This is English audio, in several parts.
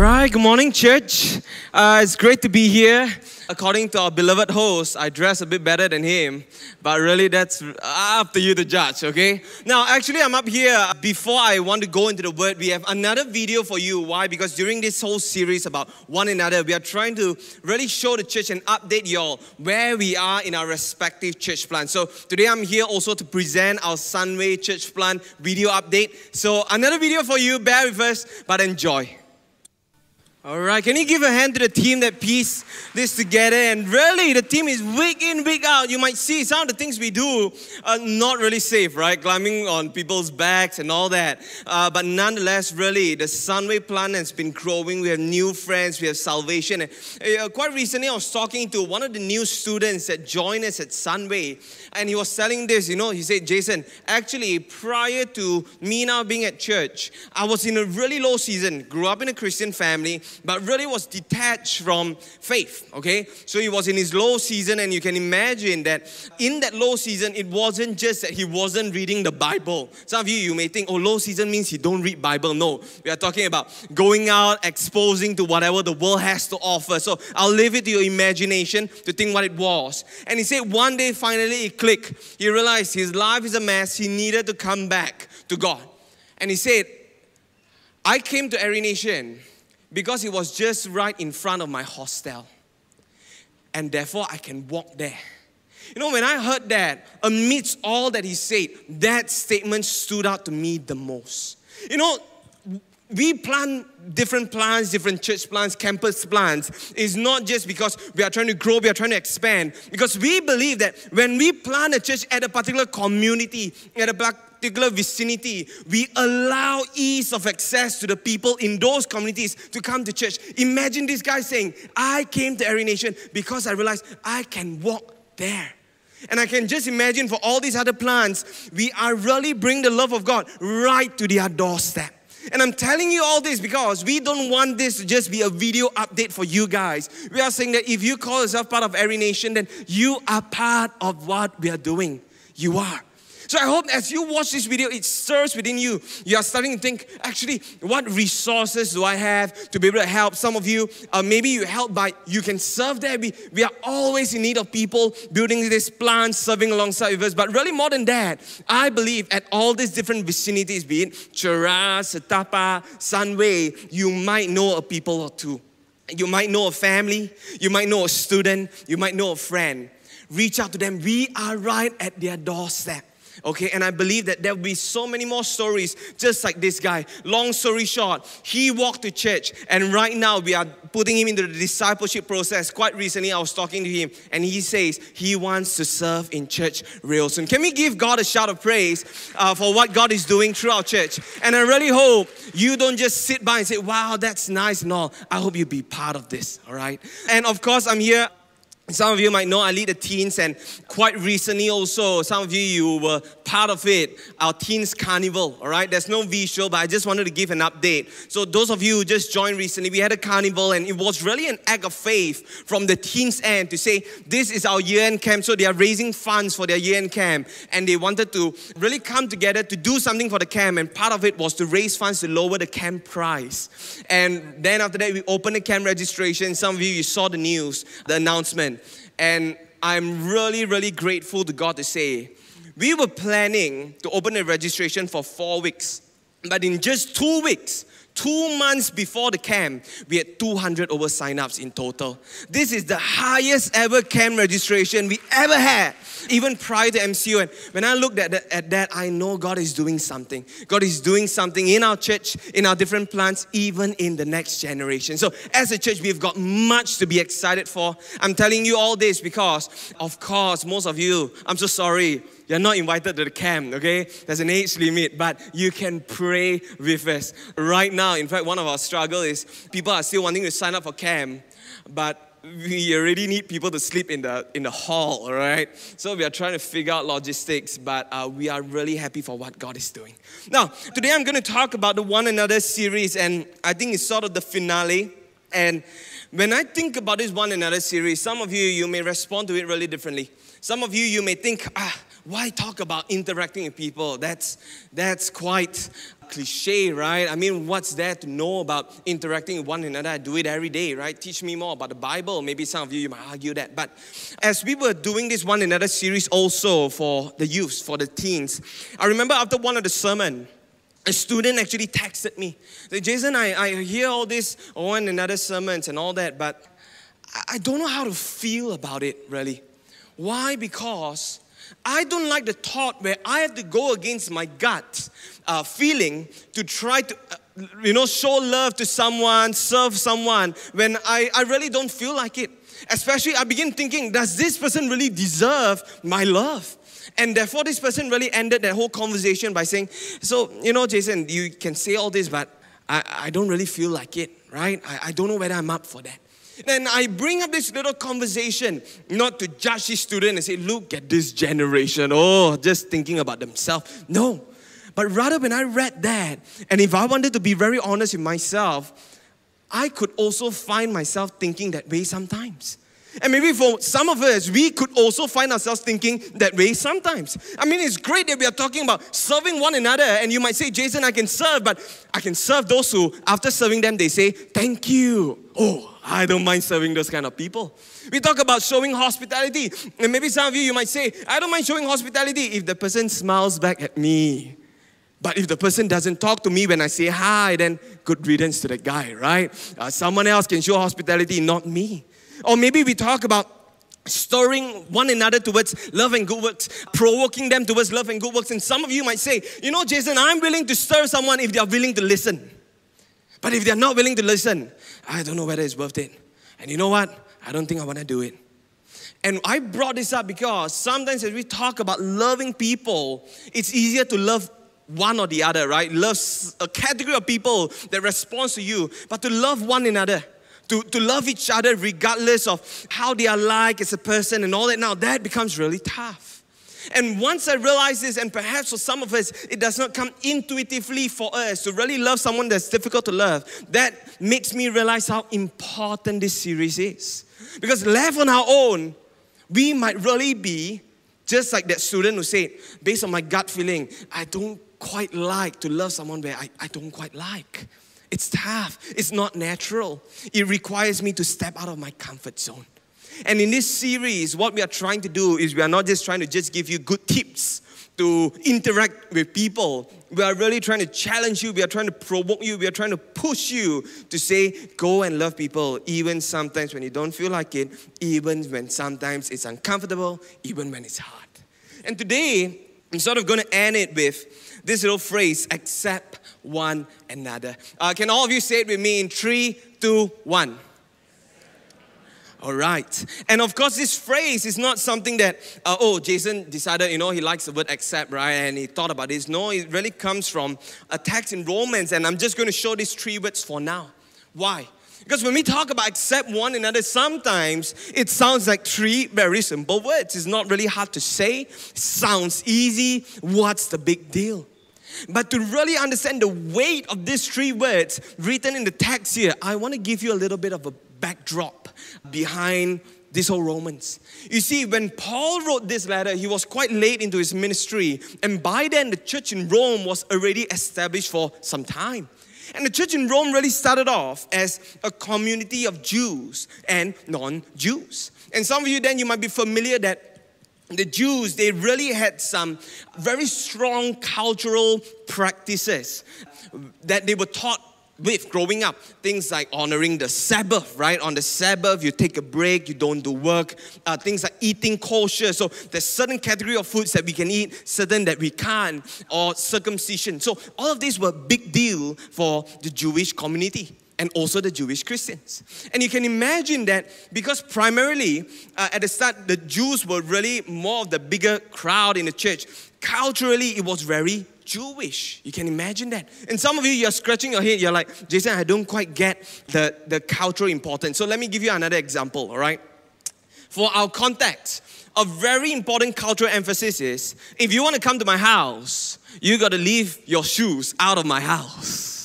right, good morning, church. Uh, it's great to be here. According to our beloved host, I dress a bit better than him, but really that's up to you to judge, okay? Now, actually, I'm up here. Before I want to go into the word, we have another video for you. Why? Because during this whole series about one another, we are trying to really show the church and update y'all where we are in our respective church plans. So today I'm here also to present our Sunway church plan video update. So another video for you, bear with us, but enjoy. All right, can you give a hand to the team that pieced this together? And really, the team is week in, week out. You might see some of the things we do are not really safe, right? Climbing on people's backs and all that. Uh, but nonetheless, really, the Sunway plan has been growing. We have new friends, we have salvation. And, uh, quite recently, I was talking to one of the new students that joined us at Sunway, and he was telling this. You know, he said, Jason, actually, prior to me now being at church, I was in a really low season, grew up in a Christian family but really was detached from faith. Okay, so he was in his low season, and you can imagine that in that low season, it wasn't just that he wasn't reading the Bible. Some of you, you may think, oh, low season means he don't read Bible. No, we are talking about going out, exposing to whatever the world has to offer. So I'll leave it to your imagination to think what it was. And he said one day, finally, it clicked. He realized his life is a mess. He needed to come back to God. And he said, I came to Every Nation because it was just right in front of my hostel. And therefore, I can walk there. You know, when I heard that, amidst all that he said, that statement stood out to me the most. You know, we plan different plans, different church plans, campus plans. It's not just because we are trying to grow, we are trying to expand. Because we believe that when we plant a church at a particular community, at a particular vicinity, we allow ease of access to the people in those communities to come to church. Imagine this guy saying, I came to Every Nation because I realized I can walk there. And I can just imagine for all these other plans, we are really bringing the love of God right to their doorstep. And I'm telling you all this because we don't want this to just be a video update for you guys. We are saying that if you call yourself part of every Nation, then you are part of what we are doing. You are. So I hope as you watch this video, it stirs within you. You are starting to think, actually, what resources do I have to be able to help? Some of you, uh, maybe you help by, you can serve there. We, we are always in need of people building this plant, serving alongside with us. But really more than that, I believe at all these different vicinities, be it Cheras, Setapak, Sunway, you might know a people or two. You might know a family, you might know a student, you might know a friend. Reach out to them. We are right at their doorstep. Okay, and I believe that there will be so many more stories just like this guy. Long story short, he walked to church, and right now we are putting him into the discipleship process. Quite recently, I was talking to him, and he says he wants to serve in church real soon. Can we give God a shout of praise uh, for what God is doing through our church? And I really hope you don't just sit by and say, Wow, that's nice and all. I hope you be part of this, all right? And of course, I'm here some of you might know I lead the teens, and quite recently also, some of you you were part of it, our teens carnival. All right, there's no visual, but I just wanted to give an update. So those of you who just joined recently, we had a carnival, and it was really an act of faith from the teens' end to say this is our year-end camp. So they are raising funds for their year-end camp, and they wanted to really come together to do something for the camp. And part of it was to raise funds to lower the camp price. And then after that, we opened the camp registration. Some of you you saw the news, the announcement. And I'm really, really grateful to God to say, we were planning to open a registration for four weeks. But in just two weeks, two months before the camp, we had 200 over sign-ups in total. This is the highest ever camp registration we ever had, even prior to MCO. And when I looked at that, at that, I know God is doing something. God is doing something in our church, in our different plants, even in the next generation. So as a church, we've got much to be excited for. I'm telling you all this because, of course, most of you, I'm so sorry, you're not invited to the camp, okay? There's an age limit, but you can pray with us. Right now, in fact, one of our struggle is people are still wanting to sign up for camp, but we already need people to sleep in the in the hall, all right? So we are trying to figure out logistics, but uh, we are really happy for what God is doing. Now, today I'm going to talk about the One Another series, and I think it's sort of the finale. And when I think about this One Another series, some of you you may respond to it really differently. Some of you you may think, ah, why talk about interacting with people? That's, that's quite cliche, right? I mean, what's there to know about interacting with one another? I do it every day, right? Teach me more about the Bible. Maybe some of you, you might argue that. But as we were doing this one another series also for the youths, for the teens, I remember after one of the sermon, a student actually texted me. Jason, I, I hear all this one another sermons and all that, but I don't know how to feel about it really. Why? Because I don't like the thought where I have to go against my gut uh, feeling to try to, uh, you know, show love to someone, serve someone when I, I really don't feel like it. Especially, I begin thinking, does this person really deserve my love? And therefore, this person really ended that whole conversation by saying, So, you know, Jason, you can say all this, but I, I don't really feel like it, right? I, I don't know whether I'm up for that. Then I bring up this little conversation, not to judge this student and say, look at this generation, oh, just thinking about themselves. No. But rather, when I read that, and if I wanted to be very honest with myself, I could also find myself thinking that way sometimes. And maybe for some of us, we could also find ourselves thinking that way sometimes. I mean, it's great that we are talking about serving one another, and you might say, Jason, I can serve, but I can serve those who, after serving them, they say, Thank you. Oh, I don't mind serving those kind of people. We talk about showing hospitality, and maybe some of you, you might say, I don't mind showing hospitality if the person smiles back at me. But if the person doesn't talk to me when I say hi, then good riddance to the guy, right? Uh, someone else can show hospitality, not me. Or maybe we talk about stirring one another towards love and good works, provoking them towards love and good works. And some of you might say, you know, Jason, I'm willing to stir someone if they are willing to listen. But if they're not willing to listen, I don't know whether it's worth it. And you know what? I don't think I want to do it. And I brought this up because sometimes as we talk about loving people, it's easier to love one or the other, right? Love a category of people that responds to you, but to love one another to, to love each other regardless of how they are like as a person and all that. Now, that becomes really tough. And once I realize this, and perhaps for some of us, it does not come intuitively for us to really love someone that's difficult to love, that makes me realize how important this series is. Because left on our own, we might really be just like that student who said, based on my gut feeling, I don't quite like to love someone where I, I don't quite like. It's tough. It's not natural. It requires me to step out of my comfort zone. And in this series, what we are trying to do is we are not just trying to just give you good tips to interact with people. We are really trying to challenge you. We are trying to provoke you. We are trying to push you to say, go and love people, even sometimes when you don't feel like it, even when sometimes it's uncomfortable, even when it's hard. And today, I'm sort of going to end it with this little phrase accept one another. Uh, can all of you say it with me in three, two, one? All right. And of course, this phrase is not something that, uh, oh, Jason decided, you know, he likes the word accept, right? And he thought about this. No, it really comes from a text in Romans. And I'm just going to show these three words for now. Why? Because when we talk about accept one another, sometimes it sounds like three very simple words. It's not really hard to say, sounds easy. What's the big deal? But to really understand the weight of these three words written in the text here, I want to give you a little bit of a backdrop behind this whole Romans. You see, when Paul wrote this letter, he was quite late into his ministry, and by then the church in Rome was already established for some time. And the church in Rome really started off as a community of Jews and non Jews. And some of you then you might be familiar that the Jews, they really had some very strong cultural practices that they were taught with growing up. Things like honoring the Sabbath, right? On the Sabbath, you take a break, you don't do work. Uh, things like eating kosher. So there's certain category of foods that we can eat, certain that we can't, or circumcision. So all of these were big deal for the Jewish community and also the Jewish Christians. And you can imagine that because primarily uh, at the start, the Jews were really more of the bigger crowd in the church. Culturally, it was very Jewish. You can imagine that. And some of you, you're scratching your head. You're like, Jason, I don't quite get the, the cultural importance. So let me give you another example, all right? For our context, a very important cultural emphasis is if you want to come to my house, you got to leave your shoes out of my house.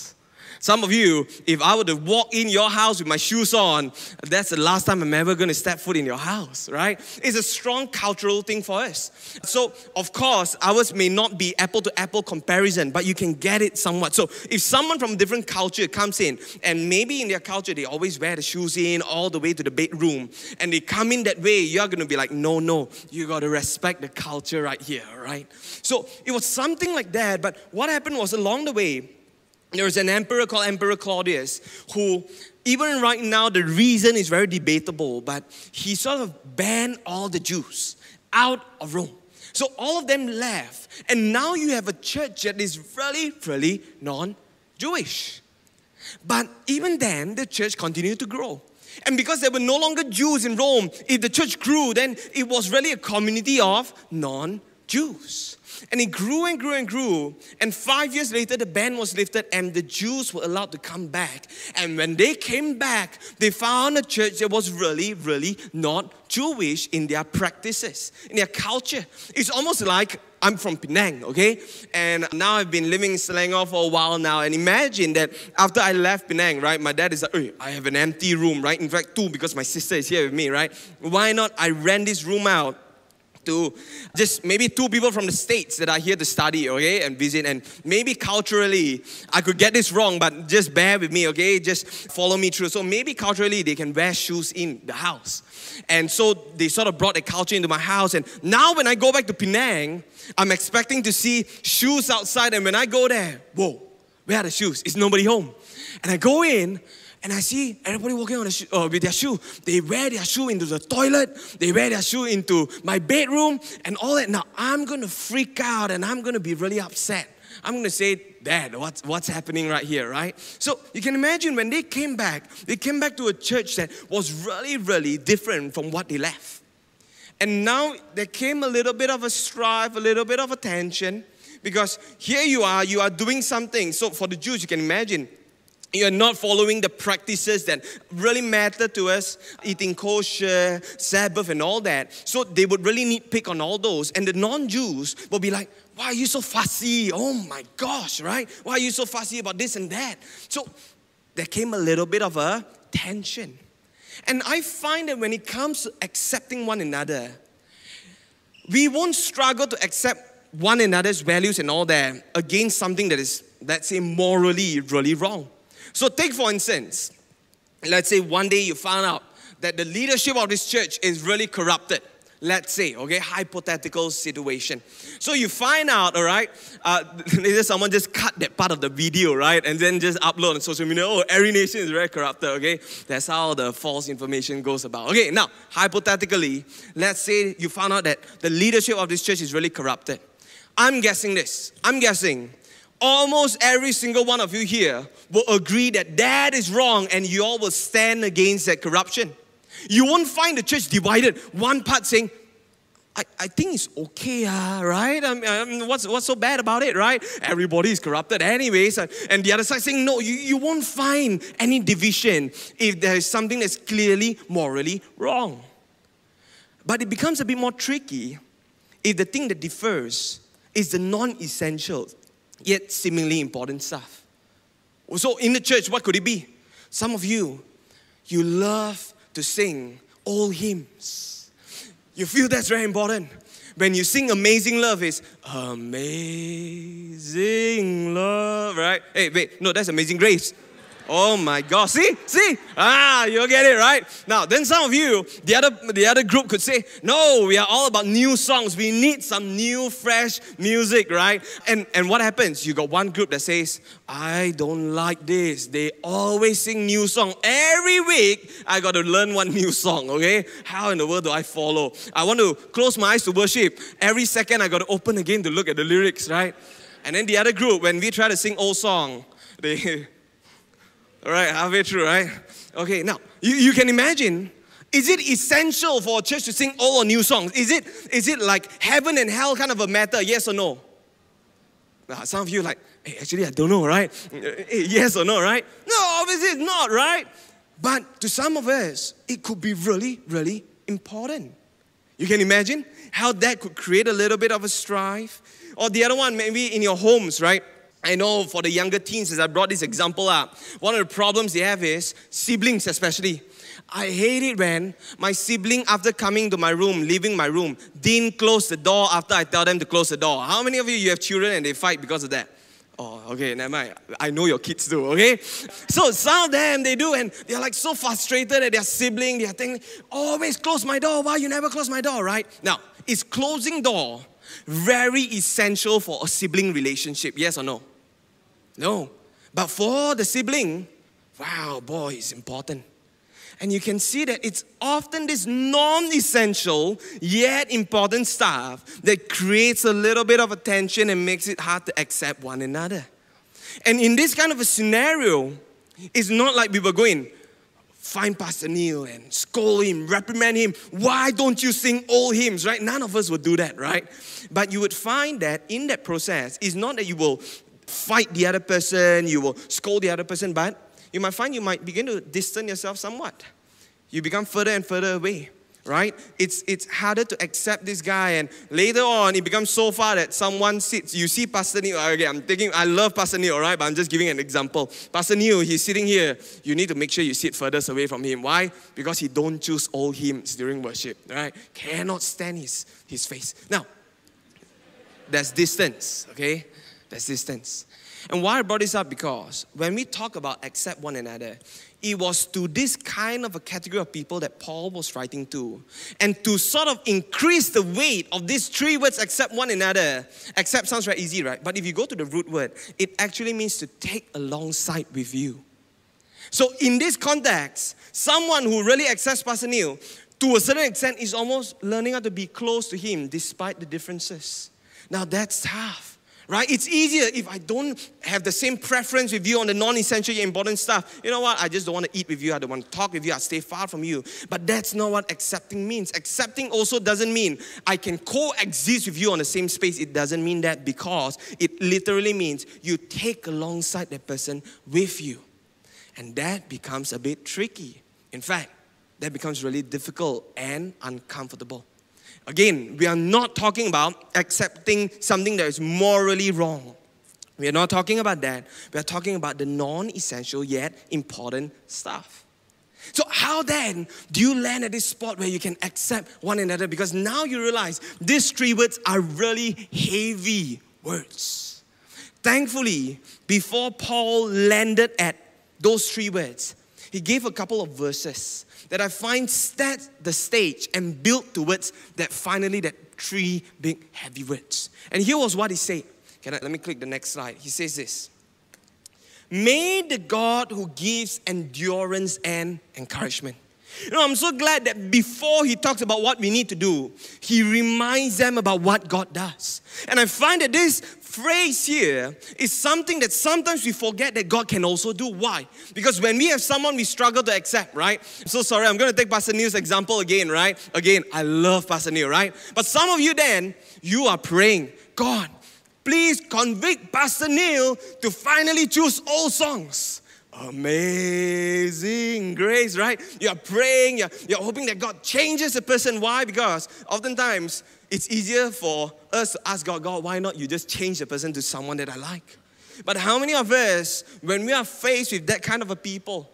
Some of you, if I were to walk in your house with my shoes on, that's the last time I'm ever going to step foot in your house, right? It's a strong cultural thing for us. So, of course, ours may not be apple to apple comparison, but you can get it somewhat. So, if someone from a different culture comes in, and maybe in their culture they always wear the shoes in all the way to the bedroom, and they come in that way, you're going to be like, no, no, you got to respect the culture right here, right? So, it was something like that, but what happened was along the way, there was an emperor called Emperor Claudius who, even right now, the reason is very debatable, but he sort of banned all the Jews out of Rome. So all of them left. And now you have a church that is really, really non Jewish. But even then, the church continued to grow. And because there were no longer Jews in Rome, if the church grew, then it was really a community of non Jews. And it grew and grew and grew. And five years later, the ban was lifted and the Jews were allowed to come back. And when they came back, they found a church that was really, really not Jewish in their practices, in their culture. It's almost like I'm from Penang, okay? And now I've been living in Selangor for a while now. And imagine that after I left Penang, right, my dad is like, hey, I have an empty room, right? In fact, two because my sister is here with me, right? Why not I rent this room out to just maybe two people from the States that are here to study, okay, and visit. And maybe culturally, I could get this wrong, but just bear with me, okay? Just follow me through. So maybe culturally, they can wear shoes in the house. And so they sort of brought the culture into my house. And now when I go back to Penang, I'm expecting to see shoes outside. And when I go there, whoa, where are the shoes? Is nobody home? And I go in, and I see everybody walking on shoe, uh, with their shoe. They wear their shoe into the toilet. They wear their shoe into my bedroom and all that. Now I'm going to freak out and I'm going to be really upset. I'm going to say, Dad, what's, what's happening right here, right? So you can imagine when they came back, they came back to a church that was really, really different from what they left. And now there came a little bit of a strife, a little bit of a tension, because here you are, you are doing something. So for the Jews, you can imagine you're not following the practices that really matter to us, eating kosher, Sabbath, and all that. So they would really need pick on all those. And the non Jews will be like, why are you so fussy? Oh my gosh, right? Why are you so fussy about this and that? So there came a little bit of a tension. And I find that when it comes to accepting one another, we won't struggle to accept one another's values and all that against something that is, let's say, morally really wrong. So, take for instance, let's say one day you found out that the leadership of this church is really corrupted. Let's say, okay, hypothetical situation. So you find out, all right, uh, someone just cut that part of the video, right, and then just upload on social media. Oh, every nation is very corrupted, okay? That's how the false information goes about. Okay, now, hypothetically, let's say you found out that the leadership of this church is really corrupted. I'm guessing this. I'm guessing almost every single one of you here will agree that that is wrong and you all will stand against that corruption. You won't find the church divided. One part saying, I, I think it's okay, uh, right? I mean, I mean, what's, what's so bad about it, right? Everybody is corrupted anyways. And the other side saying, no, you, you won't find any division if there is something that's clearly morally wrong. But it becomes a bit more tricky if the thing that differs is the non essential yet seemingly important stuff. So, in the church, what could it be? Some of you, you love to sing old hymns. You feel that's very important. When you sing Amazing Love, is Amazing Love, right? Hey, wait, no, that's Amazing Grace. Oh my God. See? See? Ah, you'll get it, right? Now, then some of you, the other, the other group could say, no, we are all about new songs. We need some new, fresh music, right? And, and what happens? You got one group that says, I don't like this. They always sing new song. Every week, I got to learn one new song, okay? How in the world do I follow? I want to close my eyes to worship. Every second, I got to open again to look at the lyrics, right? And then the other group, when we try to sing old song, they right, halfway through, right? Okay, now you, you can imagine. Is it essential for a church to sing all or new songs? Is it, is it like heaven and hell kind of a matter? Yes or no? Some of you like, hey, actually, I don't know, right? Eh, eh, yes or no, right? No, obviously it's not, right? But to some of us, it could be really, really important. You can imagine how that could create a little bit of a strife. Or the other one, maybe in your homes, right? I know for the younger teens, as I brought this example up, one of the problems they have is siblings, especially. I hate it when my sibling, after coming to my room, leaving my room, didn't close the door after I tell them to close the door. How many of you, you have children and they fight because of that? Oh, okay, never mind. I know your kids do, okay? So some of them, they do, and they're like so frustrated at their sibling. They're thinking, always close my door. Why you never close my door, right? Now, is closing door very essential for a sibling relationship? Yes or no? No. But for the sibling, wow, boy, it's important. And you can see that it's often this non essential yet important stuff that creates a little bit of a tension and makes it hard to accept one another. And in this kind of a scenario, it's not like we were going, find Pastor Neil and scold him, reprimand him. Why don't you sing old hymns, right? None of us would do that, right? But you would find that in that process, it's not that you will fight the other person, you will scold the other person, but you might find you might begin to distance yourself somewhat. You become further and further away, right? It's, it's harder to accept this guy, and later on, it becomes so far that someone sits. You see Pastor Neil, uh, okay, I'm thinking, I love Pastor Neil, right? But I'm just giving an example. Pastor Neil, he's sitting here. You need to make sure you sit further away from him. Why? Because he don't choose all hymns during worship, right? Cannot stand his, his face. Now, there's distance, okay? And why I brought this up because when we talk about accept one another, it was to this kind of a category of people that Paul was writing to. And to sort of increase the weight of these three words, accept one another. Accept sounds very easy, right? But if you go to the root word, it actually means to take alongside with you. So in this context, someone who really accepts Pastor Neil, to a certain extent, is almost learning how to be close to him despite the differences. Now that's tough right? It's easier if I don't have the same preference with you on the non essential important stuff. You know what? I just don't want to eat with you. I don't want to talk with you. I stay far from you. But that's not what accepting means. Accepting also doesn't mean I can coexist with you on the same space. It doesn't mean that because it literally means you take alongside that person with you. And that becomes a bit tricky. In fact, that becomes really difficult and uncomfortable. Again, we are not talking about accepting something that is morally wrong. We are not talking about that. We are talking about the non essential yet important stuff. So, how then do you land at this spot where you can accept one another? Because now you realize these three words are really heavy words. Thankfully, before Paul landed at those three words, he gave a couple of verses that I find set the stage and built towards that finally that three big heavy words. And here was what he said. Can I, let me click the next slide. He says this. May the God who gives endurance and encouragement. You know, I'm so glad that before he talks about what we need to do, he reminds them about what God does. And I find that this phrase here is something that sometimes we forget that God can also do. Why? Because when we have someone we struggle to accept, right? I'm so sorry, I'm going to take Pastor Neil's example again, right? Again, I love Pastor Neil, right? But some of you then, you are praying, God, please convict Pastor Neil to finally choose all songs. Amazing grace, right? You're praying, you're, you're hoping that God changes a person. Why? Because oftentimes it's easier for us to ask God, God, why not you just change the person to someone that I like? But how many of us, when we are faced with that kind of a people,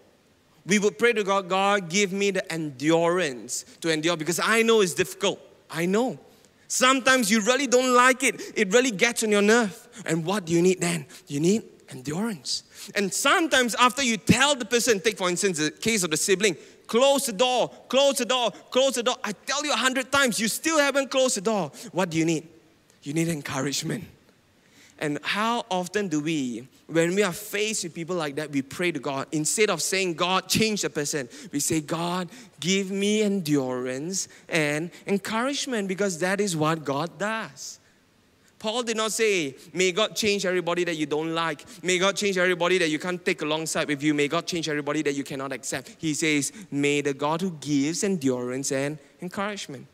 we would pray to God, God, give me the endurance to endure because I know it's difficult. I know. Sometimes you really don't like it, it really gets on your nerve. And what do you need then? You need endurance. And sometimes, after you tell the person, take for instance the case of the sibling, close the door, close the door, close the door. I tell you a hundred times, you still haven't closed the door. What do you need? You need encouragement. And how often do we, when we are faced with people like that, we pray to God? Instead of saying, God, change the person, we say, God, give me endurance and encouragement because that is what God does. Paul did not say, May God change everybody that you don't like. May God change everybody that you can't take alongside with you. May God change everybody that you cannot accept. He says, May the God who gives endurance and encouragement.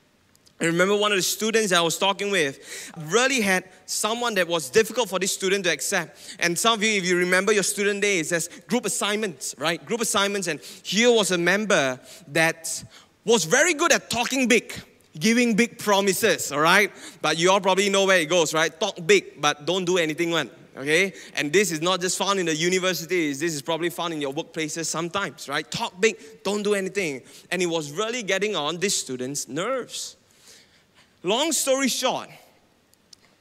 I remember one of the students I was talking with really had someone that was difficult for this student to accept. And some of you, if you remember your student days, there's group assignments, right? Group assignments. And here was a member that was very good at talking big giving big promises, all right? But you all probably know where it goes, right? Talk big, but don't do anything one. okay? And this is not just found in the universities, this is probably found in your workplaces sometimes, right? Talk big, don't do anything. And it was really getting on this student's nerves. Long story short,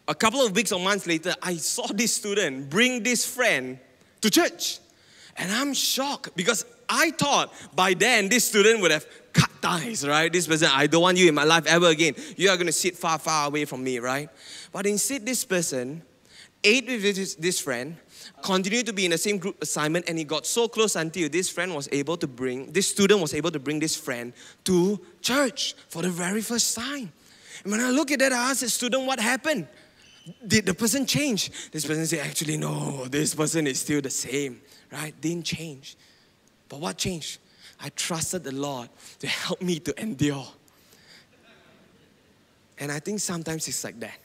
a couple of weeks or months later, I saw this student bring this friend to church. And I'm shocked because I thought by then this student would have cut ties, right? This person, I don't want you in my life ever again. You are going to sit far, far away from me, right? But instead, this person ate with this, this friend, continued to be in the same group assignment, and he got so close until this friend was able to bring, this student was able to bring this friend to church for the very first time. And when I look at that, I ask the student, what happened? Did the person change? This person said, actually, no, this person is still the same, right? Didn't change. But what changed? I trusted the Lord to help me to endure. And I think sometimes it's like that.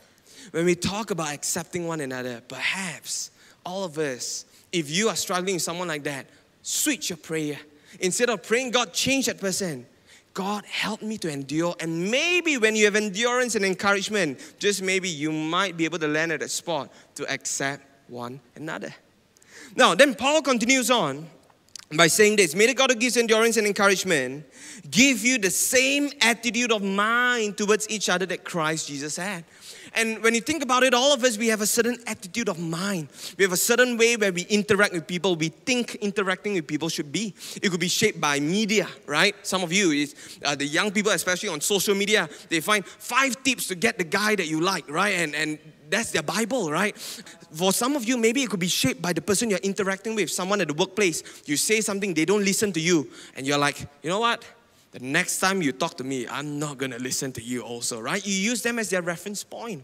When we talk about accepting one another, perhaps all of us, if you are struggling with someone like that, switch your prayer. Instead of praying, God, change that person. God, help me to endure. And maybe when you have endurance and encouragement, just maybe you might be able to land at a spot to accept one another. Now, then Paul continues on by saying this May the God who gives endurance and encouragement give you the same attitude of mind towards each other that Christ Jesus had. And when you think about it, all of us, we have a certain attitude of mind. We have a certain way where we interact with people, we think interacting with people should be. It could be shaped by media, right? Some of you, uh, the young people, especially on social media, they find five tips to get the guy that you like, right? And, and that's their Bible, right? For some of you, maybe it could be shaped by the person you're interacting with, someone at the workplace. You say something, they don't listen to you, and you're like, you know what? The next time you talk to me, I'm not to listen to you also, right? You use them as their reference point.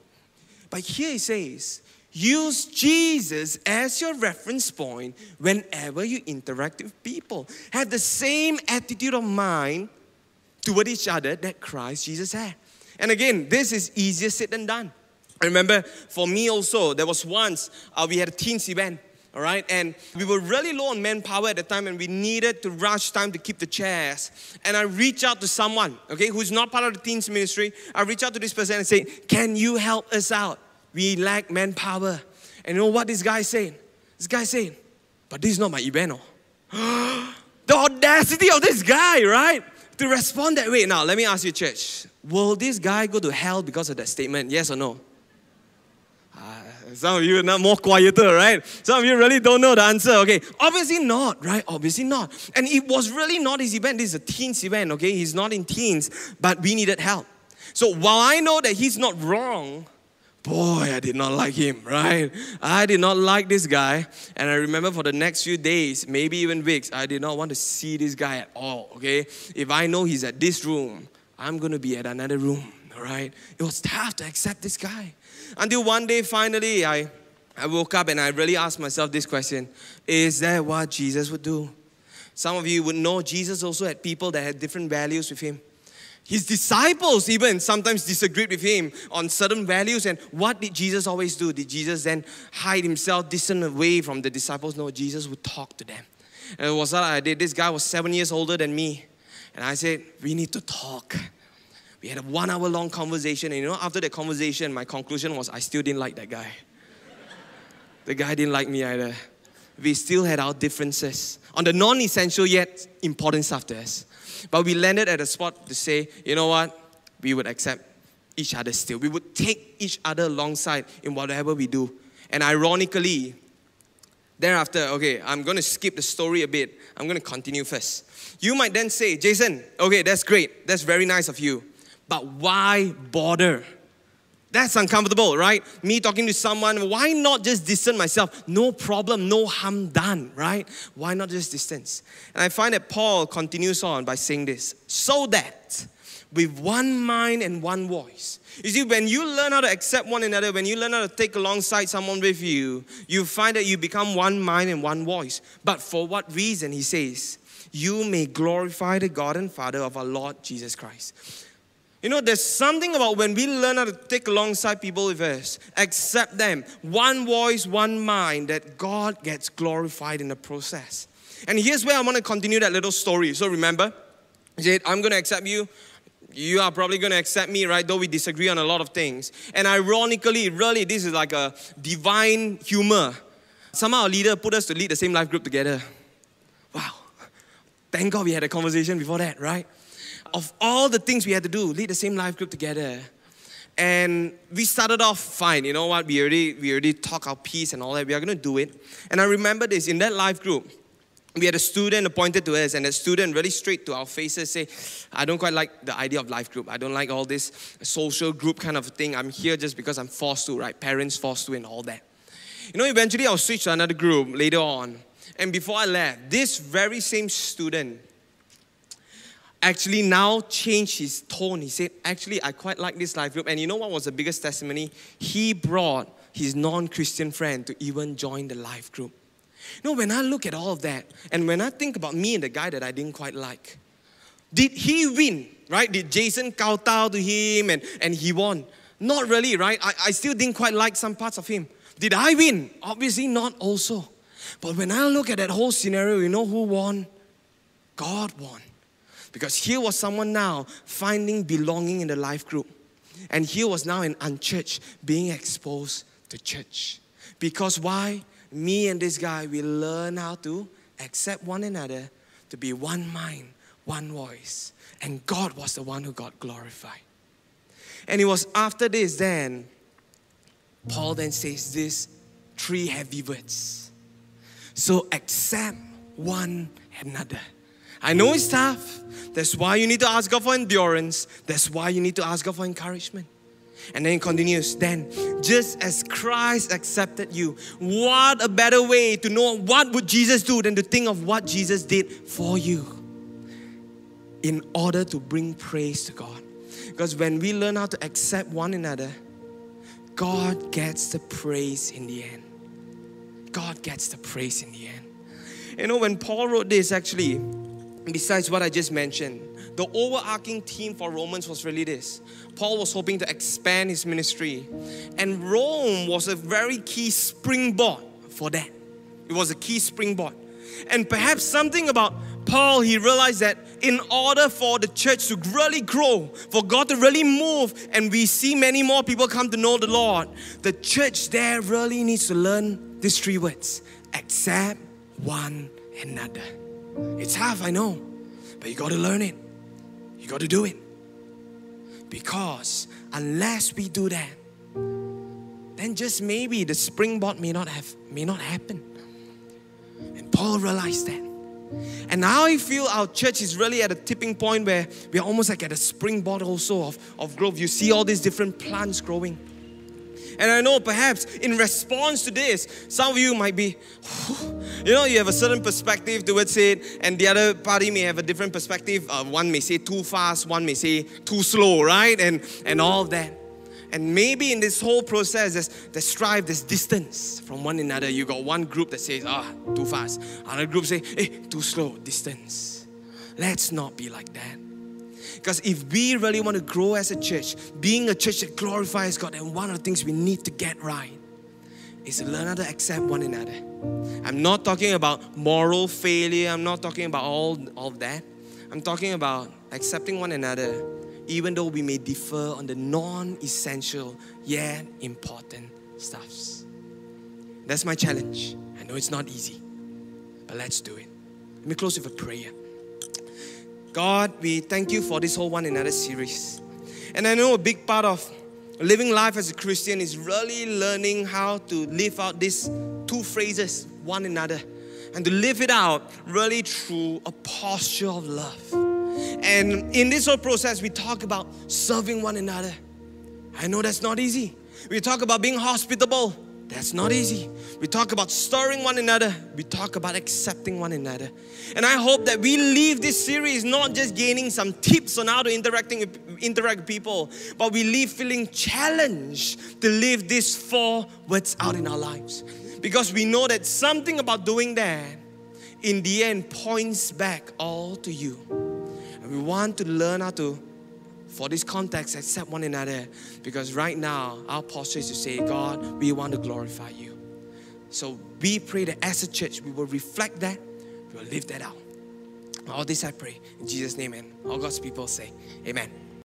But here it says, use Jesus as your reference point whenever you interact with people. Have the same attitude of mind toward each other that Christ Jesus had. And again, this is easier said than done. I remember for me also, there was once uh, we had a teens event all right? And we were really low on manpower at the time and we needed to rush time to keep the chairs. And I reached out to someone, okay, who's not part of the teens ministry. I reached out to this person and said, Can you help us out? We lack manpower. And you know what this guy saying? This guy saying, But this is not my event. Oh. the audacity of this guy, right? To respond that way. Now, let me ask you, church. Will this guy go to hell because of that statement? Yes or no? Some of you are not more quieter, right? Some of you really don't know the answer. Okay, obviously not, right? Obviously not. And it was really not his event. This is a teens event, okay? He's not in teens, but we needed help. So while I know that he's not wrong, boy, I did not like him, right? I did not like this guy. And I remember for the next few days, maybe even weeks, I did not want to see this guy at all, okay? If I know he's at this room, I'm to be at another room, all right? It was tough to accept this guy. Until one day, finally, I, I woke up and I really asked myself this question Is that what Jesus would do? Some of you would know Jesus also had people that had different values with him. His disciples even sometimes disagreed with him on certain values. And what did Jesus always do? Did Jesus then hide himself, distant away from the disciples? No, Jesus would talk to them. And it was what I did. This guy was seven years older than me. And I said, We need to talk. We had a one hour long conversation, and you know, after that conversation, my conclusion was I still didn't like that guy. the guy didn't like me either. We still had our differences on the non essential yet important stuff to us. But we landed at a spot to say, you know what? We would accept each other still. We would take each other alongside in whatever we do. And ironically, thereafter, okay, I'm going to skip the story a bit. I'm going to continue first. You might then say, Jason, okay, that's great. That's very nice of you. But why bother? That's uncomfortable, right? Me talking to someone, why not just distance myself? No problem, no harm done, right? Why not just distance? And I find that Paul continues on by saying this so that with one mind and one voice. You see, when you learn how to accept one another, when you learn how to take alongside someone with you, you find that you become one mind and one voice. But for what reason? He says, you may glorify the God and Father of our Lord Jesus Christ. You know, there's something about when we learn how to take alongside people with us, accept them, one voice, one mind, that God gets glorified in the process. And here's where I want to continue that little story. So remember, said, I'm going to accept you. You are probably going to accept me, right? Though we disagree on a lot of things. And ironically, really, this is like a divine humor. Somehow our leader put us to lead the same life group together. Wow. Thank God we had a conversation before that, right? Of all the things we had to do, lead the same life group together. And we started off fine. You know what? We already we already talk our piece and all that. We are gonna do it. And I remember this in that life group. We had a student appointed to us, and the student really straight to our faces say, I don't quite like the idea of life group. I don't like all this social group kind of thing. I'm here just because I'm forced to, right? Parents forced to, and all that. You know, eventually I'll switch to another group later on. And before I left, this very same student actually now changed his tone. He said, Actually, I quite like this life group. And you know what was the biggest testimony? He brought his non Christian friend to even join the life group. You know, when I look at all of that, and when I think about me and the guy that I didn't quite like, did he win? Right? Did Jason kowtow to him and, and he won? Not really, right? I, I still didn't quite like some parts of him. Did I win? Obviously not also. But when I look at that whole scenario, you know who won? God won. Because here was someone now finding belonging in the life group. And here was now an unchurched being exposed to church. Because why? Me and this guy, we learn how to accept one another, to be one mind, one voice. And God was the one who got glorified. And it was after this then, Paul then says this three heavy words. So accept one another. I know it's tough. That's why you need to ask God for endurance. That's why you need to ask God for encouragement. And then it continues, then just as Christ accepted you, what a better way to know what would Jesus do than to think of what Jesus did for you in order to bring praise to God. Because when we learn how to accept one another, God gets the praise in the end. God gets the praise in the end. You know, when Paul wrote this, actually, besides what I just mentioned, the overarching theme for Romans was really this. Paul was hoping to expand his ministry, and Rome was a very key springboard for that. It was a key springboard. And perhaps something about Paul, he realized that in order for the church to really grow, for God to really move, and we see many more people come to know the Lord, the church there really needs to learn these three words accept one another. It's tough, I know, but you got to learn it. You got to do it. Because unless we do that, then just maybe the springboard may not have may not happen. And Paul realized that. And now I feel our church is really at a tipping point where we are almost like at a springboard also of, of growth. You see all these different plants growing. And I know perhaps in response to this, some of you might be, you know, you have a certain perspective towards it, and the other party may have a different perspective. Uh, one may say too fast, one may say too slow, right? And, and all that. And maybe in this whole process, there's, there's strife, there's distance from one another. You got one group that says, ah, too fast. Another group say, hey, too slow, distance. Let's not be like that. Because if we really want to grow as a church, being a church that glorifies God, then one of the things we need to get right is to learn how to accept one another. I'm not talking about moral failure, I'm not talking about all, all that. I'm talking about accepting one another, even though we may differ on the non essential yet important stuffs. That's my challenge. I know it's not easy, but let's do it. Let me close with a prayer. God, we thank you for this whole one another series. And I know a big part of living life as a Christian is really learning how to live out these two phrases, one another, and to live it out really through a posture of love. And in this whole process, we talk about serving one another. I know that's not easy. We talk about being hospitable. That's not easy. We talk about stirring one another. We talk about accepting one another. And I hope that we leave this series not just gaining some tips on how to interacting interact with people, but we leave feeling challenged to live these four words out in our lives. Because we know that something about doing that in the end points back all to you. And we want to learn how to for this context, accept one another. Because right now, our posture is to say, God, we want to glorify you. So we pray that as a church, we will reflect that, we will live that out. All this I pray in Jesus' name, and all God's people say, Amen.